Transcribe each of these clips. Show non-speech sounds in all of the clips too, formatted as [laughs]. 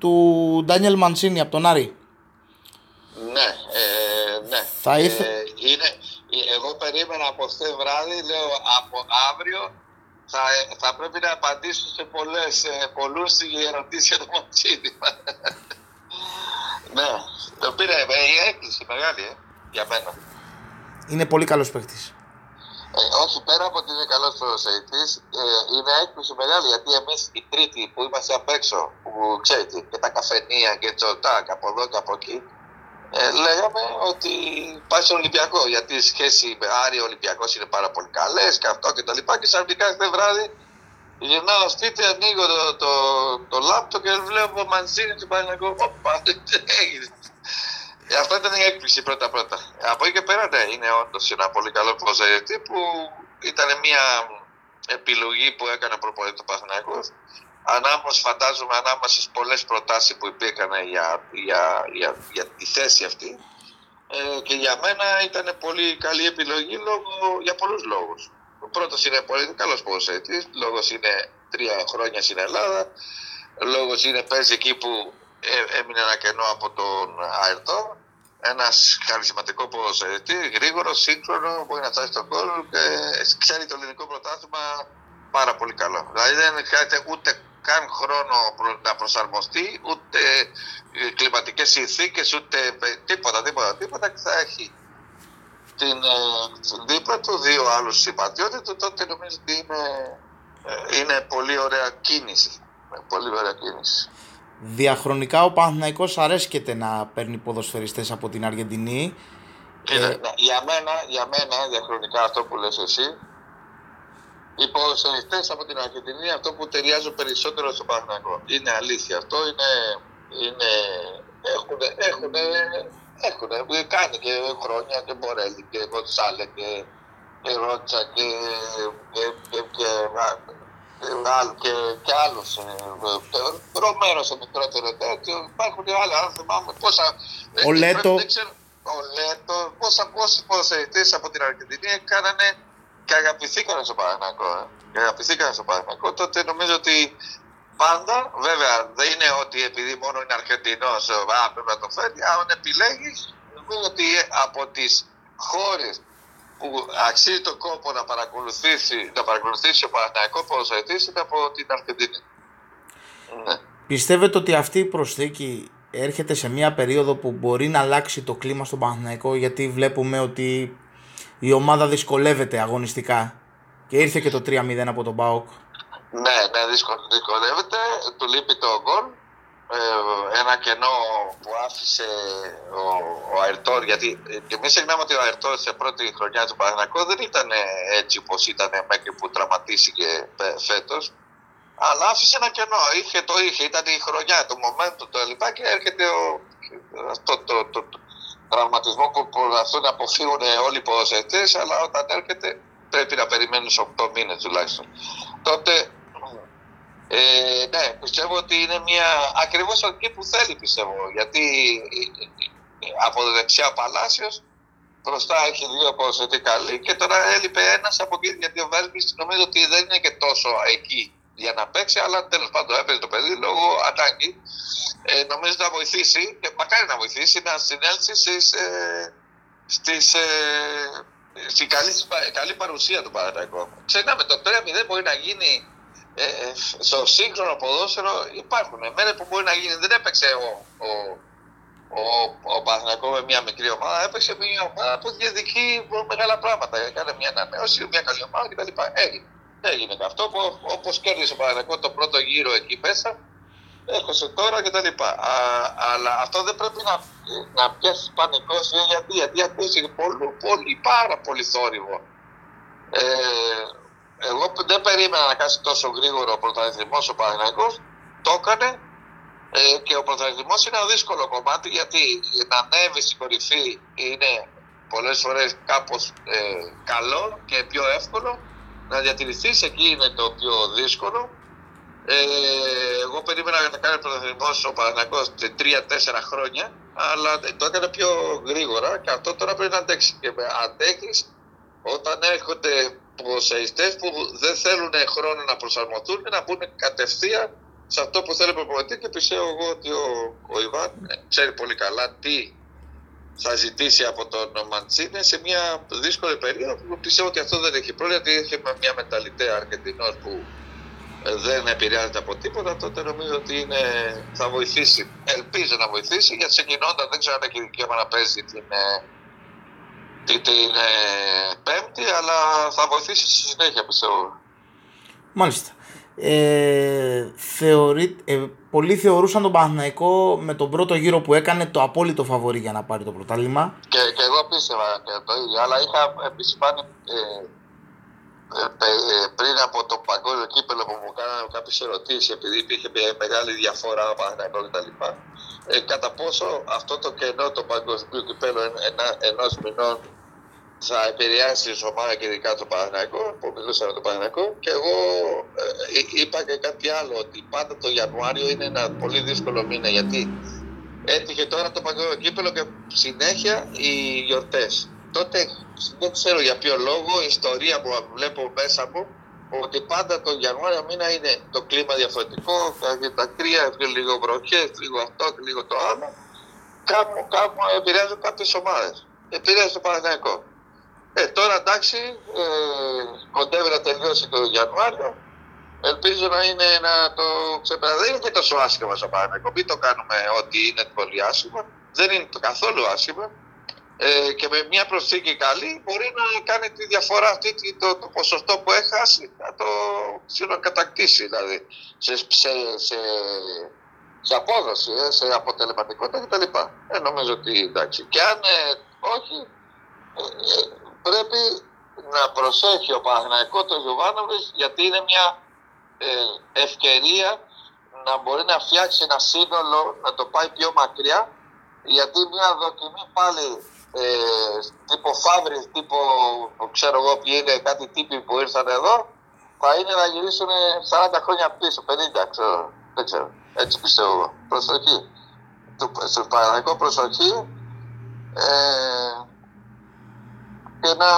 του Ντάνιελ Μανσίνη από τον Άρη. Ναι, ε, ναι. Θα Ε, ήθε- είναι, εγώ περίμενα από χθες βράδυ, λέω από αύριο θα, θα πρέπει να απαντήσω σε πολλές, ε, πολλούς ερωτήσεις για το Μαντσίνη. [laughs] ναι, το πήρε ε, η έκκληση μεγάλη ε, για μένα. Είναι πολύ καλός παίκτης. Ε, όχι, πέρα από ότι είναι καλός προσεητή, ε, είναι έκπληξη μεγάλη γιατί εμείς οι τρίτοι που είμαστε απ' έξω, που ξέρετε, και τα καφενεία και τσοτάκ από εδώ και από εκεί, ε, λέγαμε ότι πάει στον Ολυμπιακό. Γιατί η σχέση με Άρη Ολυμπιακός είναι πάρα πολύ καλές και αυτό και τα λοιπά. Και ξαφνικά χθες βράδυ γυρνάω σπίτι, ανοίγω το, το, το λάπτοπ και βλέπω Μαντσίνη και πάει να πω, Όπα, [laughs] τι έγινε. Ε, αυτό ήταν η έκπληξη πρώτα-πρώτα. Από εκεί και πέρα, ναι, είναι όντως ένα πολύ καλό προσεγγιστή που ήταν μια επιλογή που έκανε ο προπονητής του Παθηνακού. Ανάμεσα, φαντάζομαι, ανάμεσα στι πολλές προτάσεις που υπήρχαν για, για, για, για τη θέση αυτή. Ε, και για μένα ήταν πολύ καλή επιλογή λόγω, για πολλούς λόγους. Ο πρώτος είναι πολύ καλός ποδοσφαιριστής, λόγω είναι τρία χρόνια στην Ελλάδα, λόγω είναι πέρσι εκεί που ε, έμεινε ένα κενό από τον Αερτό. Ένας χαρισματικός ποδοσφαιριστής, γρήγορος, σύγχρονος, μπορεί να φτάσει στον κόλ και ξέρει το ελληνικό πρωτάθλημα πάρα πολύ καλό. Δηλαδή δεν χρειάζεται ούτε καν χρόνο προ- να προσαρμοστεί, ούτε ε, κλιματικές συνθήκες, ούτε πε- τίποτα, τίποτα, τίποτα και θα έχει την, ε, δίπλα του δύο άλλους συμπατριώτες του, τότε νομίζω ότι είναι, ε, είναι πολύ ωραία κίνηση. Ε, Πολύ ωραία κίνηση. Διαχρονικά ο Παναθηναϊκός αρέσκεται να παίρνει ποδοσφαιριστές από την Αργεντινή. Κοίτα, Ε, ναι, για, μένα, για μένα, διαχρονικά αυτό που λες εσύ, οι ποδοσφαιριστές από την Αργεντινή αυτό που ταιριάζουν περισσότερο στο Παναγενικό. Είναι αλήθεια αυτό, είναι, είναι, έχουν, έχουν, έχουν, κάνει και χρόνια και Μπορέλη και Γκοτσάλε και, και Ρότσα και, και, και, και, και, άλλ- και, και άλλους ε, ε, Ρωμέρο σε μικρότερο τέτοιο υπάρχουν και άλλοι αν θυμάμαι πόσα ε, Ο Λέτο. δεν ξέρω, ο Λέτο πόσα πόσοι ποδοσφαιριστές από την Αργεντινή έκανανε και αγαπηθήκανε στο Παναγενικό ε. και αγαπηθήκανε στο Παναγενικό τότε νομίζω ότι πάντα βέβαια δεν είναι ότι επειδή μόνο είναι Αργεντινός ε, α, πρέπει να το φέρει αν επιλέγεις νομίζω ότι ε, από τις χώρες που αξίζει τον κόπο να παρακολουθήσει, να παρακολουθήσει ο Παναθηναϊκός ποδοσφαιριστής είναι από την Αργεντινή. Ναι. Πιστεύετε ότι αυτή η προσθήκη έρχεται σε μια περίοδο που μπορεί να αλλάξει το κλίμα στον Παναθηναϊκό γιατί βλέπουμε ότι η ομάδα δυσκολεύεται αγωνιστικά και ήρθε και το 3-0 από τον ΠΑΟΚ. Ναι, ναι, δύσκολο, δυσκολεύεται. Του λείπει το γκολ. Ε, ένα κενό που άφησε ο, ο Αερτόρ, γιατί ε, και μην ξεχνάμε ότι ο Αερτόρ σε πρώτη χρονιά του Παναθηναϊκού δεν ήταν έτσι όπως ήταν μέχρι που τραυματίστηκε φέτος. Αλλά άφησε ένα κενό. Είχε το είχε, ήταν η χρονιά, το momento το λοιπά και έρχεται ο, αυτό το, το, το, τραυματισμό που προσπαθούν να αποφύγουν όλοι οι ποδοσφαιριστές, αλλά όταν έρχεται πρέπει να περιμένουν 8 μήνες τουλάχιστον. Τότε ε, ναι, πιστεύω ότι είναι μια ακριβώς εκεί που θέλει πιστεύω. Γιατί ε, από το δεξιά ο Παλάσιος μπροστά έχει δύο ποδοσφαιριστή καλοί και τώρα έλειπε ένας από εκεί γιατί ο Βέλγης νομίζω ότι δεν είναι και τόσο εκεί για να παίξει, αλλά τέλος πάντων έπαιζε το παιδί λόγω ανάγκη. Ε, νομίζω να βοηθήσει και μακάρι να βοηθήσει να συνέλθει στις, ε, στις, ε, στην καλή, καλή παρουσία του Παναθηναϊκού. Ξεχνάμε, το 3-0 μπορεί να γίνει ε, στο σύγχρονο ποδόσφαιρο. Υπάρχουν μέρες που μπορεί να γίνει. Δεν έπαιξε ο, ο, ο, ο Παναθηναϊκός με μια μικρή ομάδα, έπαιξε μια ομάδα που διεκδικεί μεγάλα πράγματα. Έκανε μια ανανέωση, μια καλή ομάδα κτλ. Έγινε. Έγινε και αυτό που όπως κέρδισε ο Παναθηναϊκός το πρώτο γύρο εκεί μέσα, έχωσε τώρα κτλ. Αλλά αυτό δεν πρέπει να, να πιάσει πανικός γιατί, γιατί ακούσει πολύ, πολύ, πάρα πολύ θόρυβο. Ε, εγώ δεν περίμενα να κάνει τόσο γρήγορο ο πρωταθλητισμός ο Παναθηναϊκός, το έκανε ε, και ο πρωταθλητισμός είναι ένα δύσκολο κομμάτι γιατί να ανέβει στην κορυφή είναι πολλές φορές κάπως ε, καλό και πιο εύκολο να διατηρηθείς εκεί είναι το πιο δύσκολο. Ε, εγώ περίμενα να κάνει πρωταθλητισμός ο Παναθηναϊκός σε 3-4 χρόνια, αλλά το έκανε πιο γρήγορα και αυτό τώρα πρέπει να αντέξει. Και αντέχεις όταν έρχονται ποσοιστές που δεν θέλουν χρόνο να προσαρμοθούν και να μπουν κατευθείαν σε αυτό που θέλει προπονητής και πιστεύω εγώ ότι ο, ο Ιβάν ξέρει πολύ καλά τι θα ζητήσει από τον Μαντσίνε σε μια δύσκολη περίοδο που πιστεύω ότι αυτό δεν έχει πρόβλημα γιατί έχει μια μεταλλητέα Αργεντινός που ε, δεν επηρεάζεται από τίποτα, τότε νομίζω ότι είναι, θα βοηθήσει. Ελπίζω να βοηθήσει γιατί ξεκινώντα δεν ξέρω αν έχει δικαίωμα να παίζει την, ε, την, την ε, Πέμπτη, αλλά θα βοηθήσει στη συνέχεια πιστεύω. Μάλιστα. Ε, θεωρεί, ε, πολλοί θεωρούσαν τον Παναθηναϊκό με τον πρώτο γύρο που έκανε το απόλυτο φαβορή για να πάρει το πρωτάθλημα. Και, και εγώ πίστευα και το ίδιο, αλλά είχα επισημάνει ε, ε, ε, πριν από το παγκόσμιο κύπελο που μου κάνανε κάποιες ερωτήσεις, επειδή υπήρχε μια μεγάλη διαφορά Παναθηναϊκό κτλ. Ε, κατά πόσο αυτό το κενό το παγκόσμιο κύπελο ενός μηνών θα επηρεάσει τη ομάδα και ειδικά το Παναθηναϊκό, που μιλούσα με το Παναθηναϊκό. Και εγώ ε, είπα και κάτι άλλο, ότι πάντα το Ιανουάριο είναι ένα πολύ δύσκολο μήνα γιατί έτυχε τώρα το παγκόσμιο κύπελο και συνέχεια οι γιορτές τότε δεν ξέρω για ποιο λόγο, η ιστορία που βλέπω μέσα μου, ότι πάντα τον Ιανουάριο μήνα είναι το κλίμα διαφορετικό, τα κρύα, λίγο βροχές, λίγο αυτό και λίγο το άλλο. Κάπου, κάπου επηρεάζουν κάποιε ομάδες. Επηρεάζει το Παναγενικό. Ε, τώρα εντάξει, ε, κοντεύει να τελειώσει το Ιανουάριο. Ελπίζω να είναι να το ξεπεράσει. Δεν είναι και τόσο άσχημα στο Παναγενικό. Μην το κάνουμε ότι είναι πολύ άσχημα. Δεν είναι καθόλου άσχημα ε, και με μια προσθήκη καλή μπορεί να κάνει τη διαφορά αυτή το, το ποσοστό που έχασε να το κατακτήσει δηλαδή σε, σε, σε, σε απόδοση, ε, σε αποτελεσματικότητα κτλ. Ε, νομίζω ότι εντάξει. Και αν ε, όχι, ε, ε, πρέπει να προσέχει ο Παναγιακό το Γιωβάνοβης γιατί είναι μια ευκαιρία να μπορεί να φτιάξει ένα σύνολο, να το πάει πιο μακριά γιατί μια δοκιμή πάλι ε, τύπο Φαύρη, τύπο ξέρω εγώ ποιοι είναι, κάτι τύποι που ήρθαν εδώ, θα είναι να γυρίσουν 40 χρόνια πίσω, 50 ξέρω, δεν ξέρω. Έτσι πιστεύω εγώ. Προσοχή. Στο παραδικό προσοχή ε, και να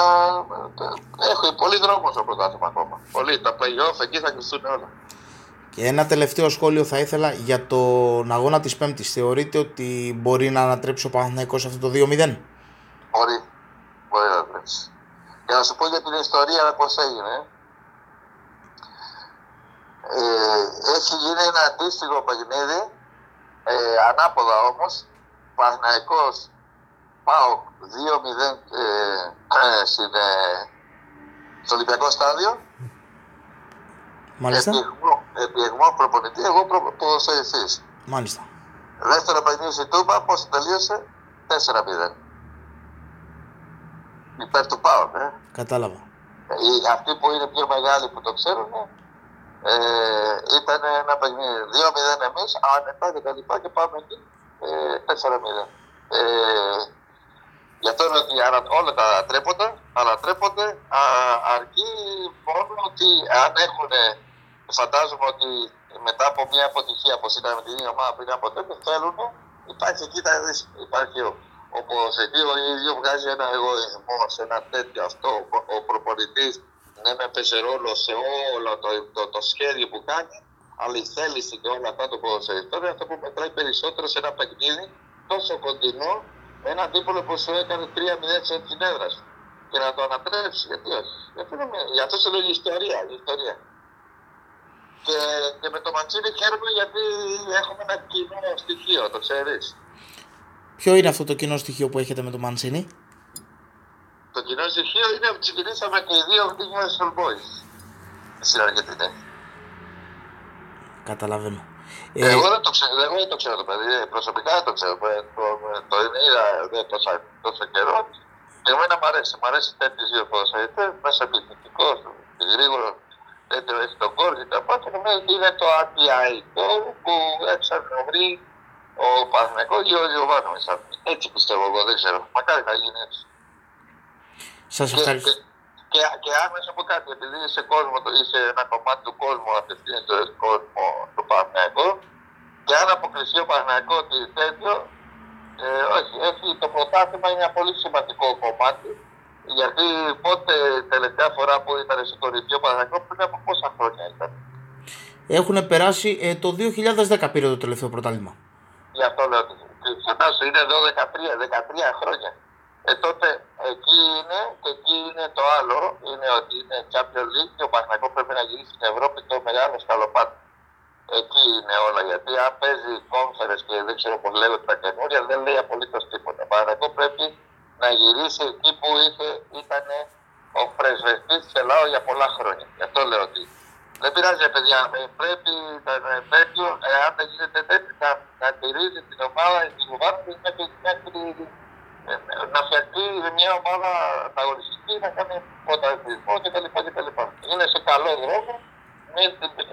έχω πολύ δρόμο στο πρωτάθλημα ακόμα. Πολύ. Τα playoff εκεί θα κλειστούν όλα. Και ένα τελευταίο σχόλιο θα ήθελα για τον αγώνα της Πέμπτης. Θεωρείτε ότι μπορεί να ανατρέψει ο Παναθηναϊκός αυτό το 2-0? Μπορεί. Μπορεί να τρέξει. Για να σου πω για την ιστορία πώς έγινε. Ε, έχει γίνει ένα αντίστοιχο παιχνίδι, ε, ανάποδα όμως, Παναγικό πάω 2-0 ε, ε, στο Ολυμπιακό στάδιο. Μάλιστα. Επιεγμό προπονητή, εγώ προ, ποδοσφαιριστής. Μάλιστα. Δεύτερο παιχνίδι στην Τούμπα, πώς τελείωσε, 4-0 υπέρ του ΠΑΟ. Ε. Κατάλαβα. Οι, αυτοί που είναι πιο μεγάλοι που το ξέρουν, ε, ήταν ένα παιχνίδι. 2-0 εμείς, άνετα και τα λοιπά και πάμε εκεί ε, 4-0. Ε, γι' αυτό είναι ότι όλα τα ανατρέπονται, ανατρέπονται α, αρκεί μόνο ότι αν έχουν, φαντάζομαι ότι μετά από μια αποτυχία όπως ήταν με την ίδια ομάδα πριν από τότε, θέλουν, υπάρχει εκεί, υπάρχει ο, όπως εκεί ο ίδιο βγάζει ένα εγωισμό σε ένα τέτοιο αυτό. Ο προπονητής ναι, με παίζει ρόλο σε όλο το, το, το, σχέδιο που κάνει, αλλά η θέληση και όλα αυτά το ποδοσφαιριστό είναι αυτό που μετράει περισσότερο σε ένα παιχνίδι τόσο κοντινό με έναν τύπο που σου έκανε 3-0 σε την έδρα σου. Και να το ανατρέψεις, γιατί όχι. Γι' αυτό σε λέω η ιστορία. Η ιστορία. Και, και με το Μαντσίνη χαίρομαι γιατί έχουμε ένα κοινό στοιχείο, το ξέρεις. Ποιο είναι αυτό το κοινό στοιχείο που έχετε με τον Μανσίνη; Το κοινό στοιχείο είναι ότι ξεκινήσαμε και οι δύο National Boys στην Αργεντινή. Καταλαβαίνω. Ε, εγώ, δεν το ξέρω, εγώ δεν το ξέρω το παιδί, προσωπικά δεν το ξέρω. Ε, το, το, το είδα δεν τόσο, τόσο καιρό και εμένα μου αρέσει. Μου αρέσει τέτοιες δύο ποδοσφαιρίτες, μέσα επιθετικό, γρήγορο, τέτοιο έχει τον κόρ και τα πάντα. Νομίζω ότι είναι το αντιαϊκό που έψαχνε να βρει ο Παναγενικό ή ο Ιωβάνοβιτ. Έτσι πιστεύω εγώ, δεν ξέρω. Μακάρι να γίνει έτσι. Σας ευχαριστώ. Και, και, και αν μέσα από κάτι, επειδή είσαι κόσμο, είσαι ένα κομμάτι του κόσμου, απευθύνεται στον κόσμο του Παναγενικού, και αν αποκλειστεί ο Παναγενικό ότι τέτοιο, ε, όχι, έχει, το πρωτάθλημα είναι ένα πολύ σημαντικό κομμάτι. Γιατί πότε τελευταία φορά που ήταν στην κορυφή ο Παναγενικό πριν από πόσα χρόνια ήταν. έχουν περάσει ε, το 2010 πήρε το τελευταίο πρωτάθλημα. Γι' αυτό λέω ότι φαντάσου είναι εδώ 13, 13 χρόνια. Ε, τότε εκεί είναι και εκεί είναι το άλλο, είναι ότι είναι Champions League και ο Παναγιώ πρέπει να γυρίσει στην Ευρώπη το μεγάλος σκαλοπάτι. Εκεί είναι όλα, γιατί αν παίζει κόμφερες και δεν ξέρω πώς λέγονται τα καινούρια, δεν λέει απολύτως τίποτα. Ο Παναγιώ πρέπει να γυρίσει εκεί που είχε, ήταν ο πρεσβευτής της Ελλάδα για πολλά χρόνια. Γι' αυτό λέω ότι δεν πειράζει, παιδιά. Πρέπει τέτοιο, εάν δεν γίνεται τέτοιο, να, να τηρήσει την ομάδα, την ομάδα μέχρι, μέχρι να φτιαχτεί μια ομάδα ανταγωνιστική, να κάνει πρωταθλητισμό κτλ. Είναι σε καλό δρόμο.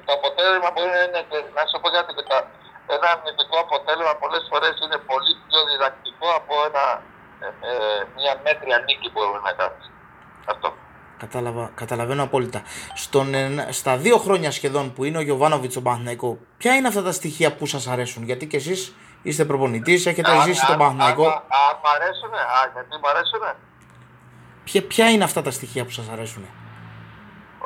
Το αποτέλεσμα μπορεί να είναι, να σου πω κάτι, και ένα αρνητικό αποτέλεσμα πολλές φορές είναι πολύ πιο διδακτικό από ένα, ε, ε, μια μέτρια νίκη που μπορεί να κάνεις. Αυτό. Κατάλαβα, καταλαβαίνω απόλυτα. Στον, στα δύο χρόνια σχεδόν που είναι ο Γιωβάνοβιτς στον Παναθηναϊκό, ποια είναι αυτά τα στοιχεία που σας αρέσουν, Γιατί και εσείς είστε προπονητής, έχετε α, ζήσει τον Παναθηναϊκό. Α, μ' αρέσουν, α, γιατί μ' αρέσουν. Ποια, ποια είναι αυτά τα στοιχεία που σας αρέσουν,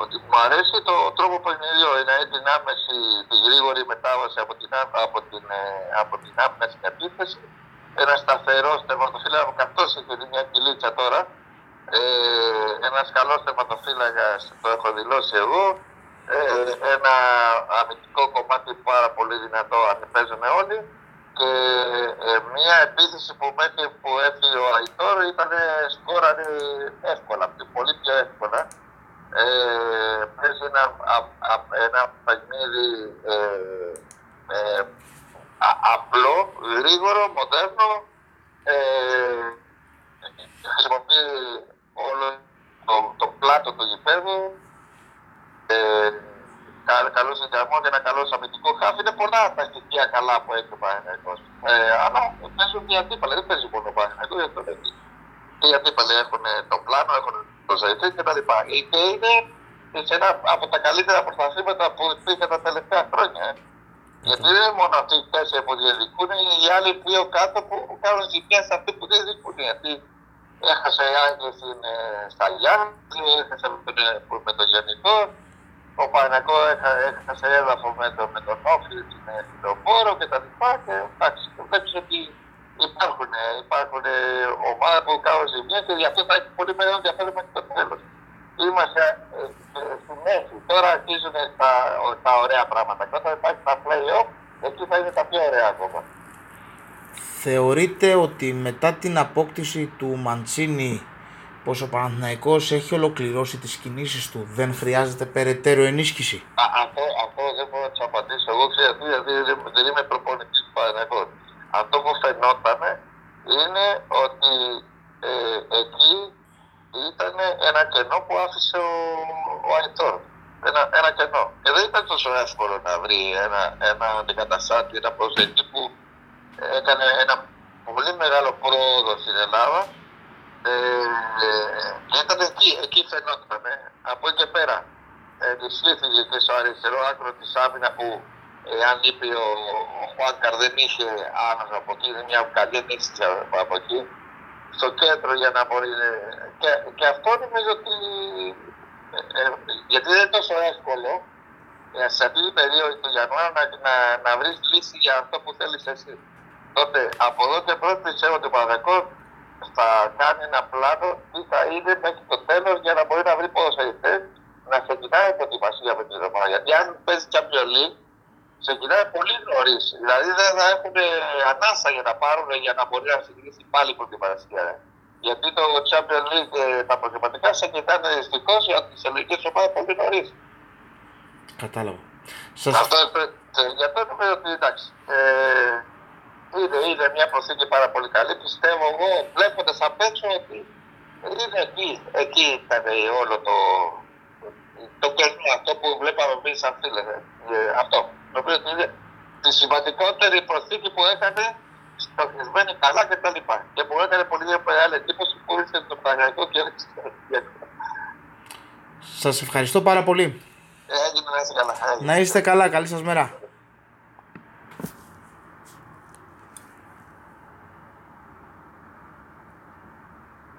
Ότι μου αρέσει το τρόπο που είναι είναι την άμεση, τη γρήγορη μετάβαση από την, από την, ε, από την άμυνα στην επίθεση. Ένα σταθερό τερματοφύλακα, καθώς έχει μια κυλίτσα τώρα, ε, ένας καλός θεματοφύλακας, το έχω δηλώσει εγώ, ε, ένα αμυντικό κομμάτι πάρα πολύ δυνατό αν παίζουμε όλοι και ε, μια επίθεση που μέχρι που έφυγε ο Αϊτόρ ήταν σκόραρε εύκολα, πολύ πιο εύκολα. Ε, παίζει ένα, ένα παιχνίδι ε, ε, απλό, γρήγορο, μοντέρνο, ε, χρησιμοποιεί όλο το, το πλάτο του γηπέδου, ε, καλός συνδυασμό και ένα καλός αμυντικό χάφι. Είναι πολλά τα στοιχεία καλά που έχει ο Παναγενικό. Ε, αλλά παίζουν και αντίπαλοι, δεν παίζει μόνο ο Παναγενικό. Και οι αντίπαλοι έχουν το πλάνο, έχουν το ζαϊτή κτλ. Και είναι σε ένα από τα καλύτερα προστασίματα που υπήρχε τα τελευταία χρόνια. Ε. Γιατί δεν είναι μόνο αυτοί οι τέσσερις που διεκδικούν, οι άλλοι δύο κάτω που κάνουν ζημιά σε αυτοί που διεκδικούν. Γιατί έχασε άγγιση στα Γιάννη, έχασε με, με το Γενικό, ο Παναγό έχασε έδαφο με, το, με τον Όφη, στην Λεωφόρο και τα λοιπά και εντάξει, βλέπεις ότι υπάρχουν, υπάρχουν ομάδες που κάνουν ζημιά και γι' αυτό θα έχει πολύ μεγάλο ενδιαφέρον μέχρι το τέλος. Είμαστε ε, ε, στη μέση, τώρα αρχίζουν τα, τα ωραία πράγματα. Και όταν υπάρχει τα play-off, εκεί θα είναι τα πιο ωραία ακόμα θεωρείτε ότι μετά την απόκτηση του Μαντσίνη πως ο Παναθηναϊκός έχει ολοκληρώσει τις κινήσεις του, δεν χρειάζεται περαιτέρω ενίσχυση; Α, αυτό, αυτό δεν μπορώ να τους απαντήσω. Εγώ ξέρω γιατί δεν, δεν είμαι προπονητής του Παναθηναϊκού. Αυτό που φαινόταν είναι ότι ε, εκεί ήταν ένα κενό που άφησε ο, ο Αϊτόρ. Ένα, ένα κενό. Και δεν ήταν τόσο εύκολο να βρει ένα, ένα αντικαταστάτη, ένα προσδετή που έκανε ένα πολύ μεγάλο πρόοδο στην Ελλάδα ε, και ήταν εκεί, εκεί φαινόταν. Ε. Από εκεί και πέρα ε, της λύθηκες και στο αριστερό άκρο της άμυνα που εάν είπε ο, ο Χουάνκαρ δεν είχε άνος από εκεί, δεν μια καλή νύχτη από εκεί, στο κέντρο για να μπορεί. Και, και αυτό νομίζω ότι. Ε, ε, γιατί δεν είναι τόσο εύκολο σε αυτή την περίοδο του Ιανουάριου να, να, να βρεις λύση για αυτό που θέλεις εσύ τότε από εδώ και πρώτη πιστεύω ότι ο Παναγενικός θα κάνει ένα πλάνο τι θα είναι μέχρι το τέλος για να μπορεί να βρει ποδοσφαιριστές να ξεκινάει προετοιμασία με την ομάδα. Γιατί αν παίζει Champions League, ξεκινάει πολύ νωρίς. Δηλαδή δεν θα έχουν ανάσα για να πάρουν για να μπορεί να ξεκινήσει πάλι η προετοιμασία. Γιατί το Champions League και τα προγραμματικά ξεκινάνε δυστυχώς για τι ελληνικέ ομάδες πολύ νωρίς. Κατάλαβα. Σας... Αυτό, γι' αυτό νομίζω ότι εντάξει. Ε, είναι, είναι μια προσθήκη πάρα πολύ καλή. Πιστεύω εγώ, βλέποντας απ' έξω, ότι είναι εκεί. Εκεί ήταν όλο το, το κενό, αυτό που βλέπαμε εμείς σαν φίλε. Ε, αυτό. Νομίζω ότι είναι τη σημαντικότερη προσθήκη που έκανε στοχισμένη καλά και τα λοιπά. Και που έκανε πολύ μεγάλη εντύπωση που ήρθε το Παναγιακό και έδειξε. Σας ευχαριστώ πάρα πολύ. Έγινε να είστε καλά. Να είστε καλά. Καλή σας μέρα.